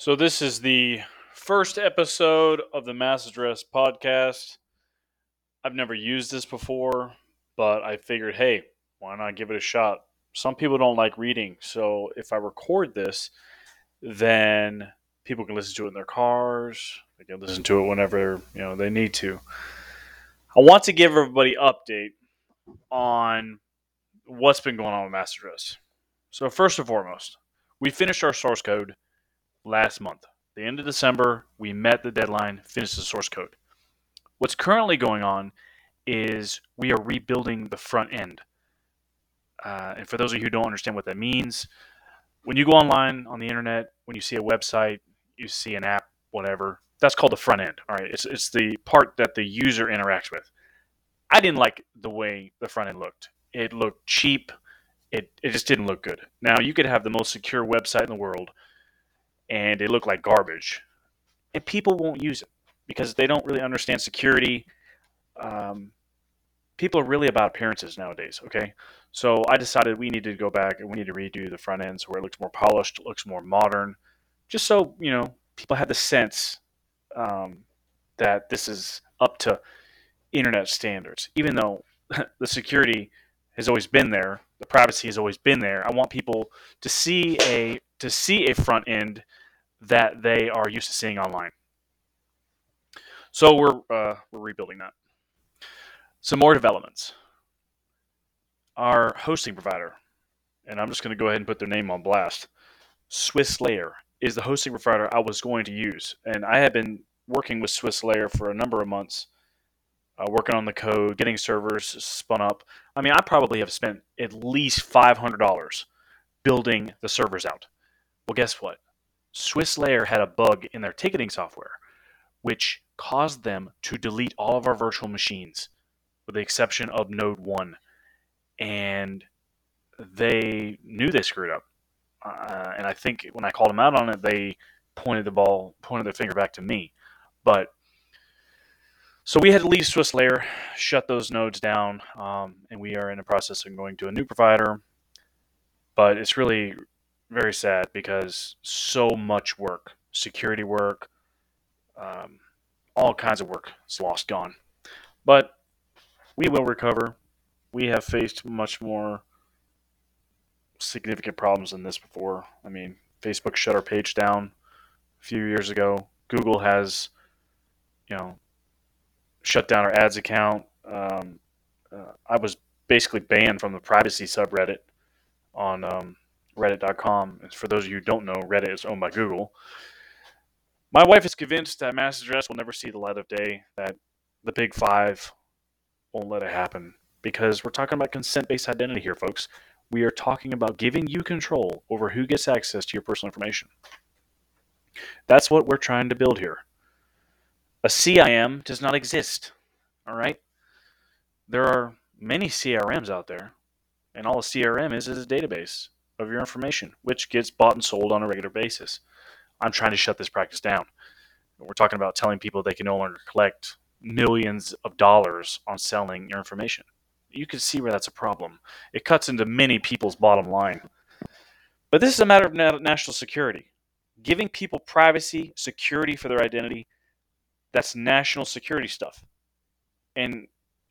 So, this is the first episode of the Mass Address podcast. I've never used this before, but I figured, hey, why not give it a shot? Some people don't like reading, so if I record this, then people can listen to it in their cars. They can listen to it whenever you know they need to. I want to give everybody update on what's been going on with Mass Address. So first and foremost, we finished our source code last month. The end of December, we met the deadline, finished the source code. What's currently going on is we are rebuilding the front end. Uh, and for those of you who don't understand what that means, when you go online on the internet, when you see a website, you see an app, whatever, that's called the front end. All right, it's, it's the part that the user interacts with. I didn't like the way the front end looked. It looked cheap. It, it just didn't look good. Now, you could have the most secure website in the world, and it looked like garbage, and people won't use it because they don't really understand security. Um, people are really about appearances nowadays. Okay, so I decided we need to go back and we need to redo the front ends where it looks more polished, looks more modern, just so you know people have the sense um, that this is up to internet standards. Even though the security has always been there, the privacy has always been there. I want people to see a to see a front end that they are used to seeing online. So we're uh, we're rebuilding that. Some more developments. Our hosting provider, and I'm just going to go ahead and put their name on blast. Swisslayer is the hosting provider I was going to use, and I have been working with Swisslayer for a number of months, uh, working on the code, getting servers spun up. I mean, I probably have spent at least five hundred dollars building the servers out. Well, guess what? Swisslayer had a bug in their ticketing software, which caused them to delete all of our virtual machines, with the exception of Node 1. And they knew they screwed up. Uh, and I think when I called them out on it, they pointed the ball, pointed their finger back to me. But so we had to leave Swiss Layer, shut those nodes down, um, and we are in the process of going to a new provider. But it's really very sad because so much work, security work, um, all kinds of work is lost, gone. But we will recover. We have faced much more significant problems than this before. I mean, Facebook shut our page down a few years ago. Google has, you know, shut down our ads account. Um, uh, I was basically banned from the privacy subreddit on um, reddit.com. For those of you who don't know, Reddit is owned by Google. My wife is convinced that mass address will never see the light of day, that the big five won't let it happen. Because we're talking about consent based identity here, folks. We are talking about giving you control over who gets access to your personal information. That's what we're trying to build here. A CIM does not exist. All right? There are many CRMs out there, and all a CRM is is a database of your information, which gets bought and sold on a regular basis. I'm trying to shut this practice down. We're talking about telling people they can no longer collect millions of dollars on selling your information. You can see where that's a problem. It cuts into many people's bottom line. But this is a matter of national security. Giving people privacy, security for their identity, that's national security stuff. And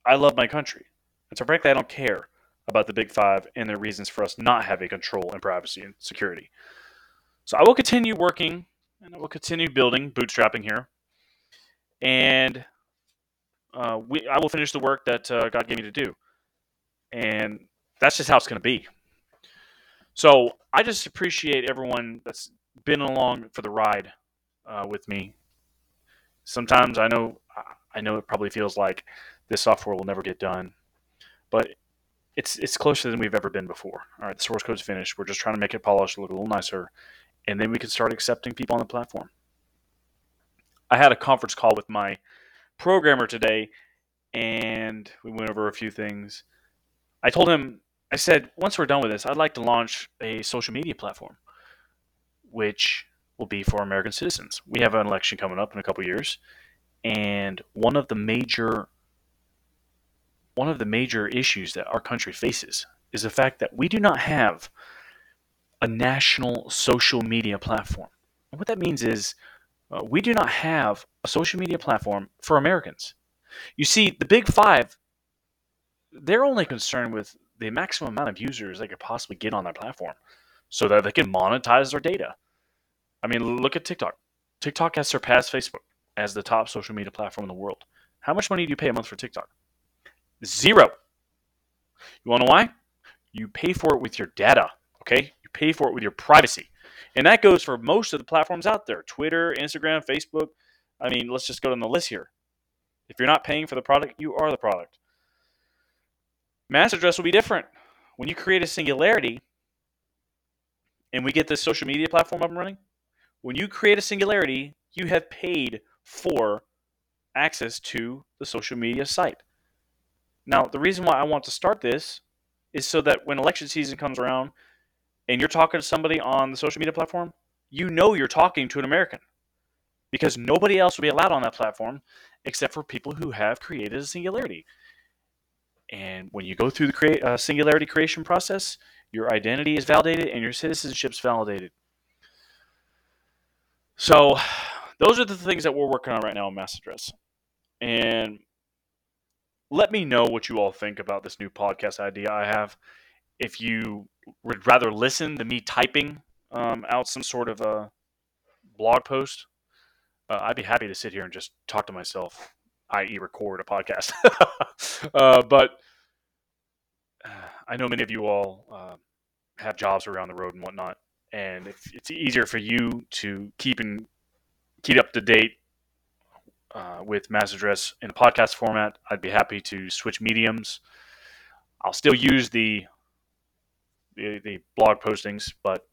I love my country. And so, frankly, I don't care about the Big Five and their reasons for us not having control and privacy and security. So I will continue working and I will continue building, bootstrapping here. And uh, we, I will finish the work that uh, God gave me to do. And that's just how it's going to be. So I just appreciate everyone that's been along for the ride uh, with me. Sometimes I know I know it probably feels like this software will never get done, but it's it's closer than we've ever been before. All right, the source code's finished. We're just trying to make it polished, look a little nicer, and then we can start accepting people on the platform. I had a conference call with my programmer today, and we went over a few things. I told him, I said, once we're done with this, I'd like to launch a social media platform, which will be for American citizens. We have an election coming up in a couple years, and one of the major one of the major issues that our country faces is the fact that we do not have a national social media platform. And what that means is uh, we do not have a social media platform for Americans. You see, the big five, they're only concerned with the maximum amount of users they could possibly get on their platform so that they can monetize their data. I mean, look at TikTok. TikTok has surpassed Facebook as the top social media platform in the world. How much money do you pay a month for TikTok? Zero. You want to know why? You pay for it with your data, okay? You pay for it with your privacy. And that goes for most of the platforms out there Twitter, Instagram, Facebook. I mean, let's just go down the list here. If you're not paying for the product, you are the product. Mass address will be different. When you create a singularity and we get this social media platform up and running, when you create a singularity, you have paid for access to the social media site. Now, the reason why I want to start this is so that when election season comes around and you're talking to somebody on the social media platform, you know you're talking to an American because nobody else will be allowed on that platform except for people who have created a singularity. And when you go through the create, uh, singularity creation process, your identity is validated and your citizenship is validated. So, those are the things that we're working on right now in Mass Address. And let me know what you all think about this new podcast idea I have. If you would rather listen to me typing um, out some sort of a blog post, uh, I'd be happy to sit here and just talk to myself, i.e., record a podcast. uh, but uh, I know many of you all uh, have jobs around the road and whatnot, and it's easier for you to keep in keep up to date uh, with Mass Address in a podcast format, I'd be happy to switch mediums. I'll still use the, the the, blog postings, but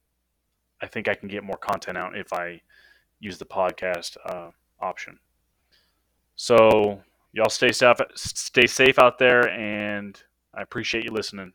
I think I can get more content out if I use the podcast uh, option. So y'all stay safe, stay safe out there, and I appreciate you listening.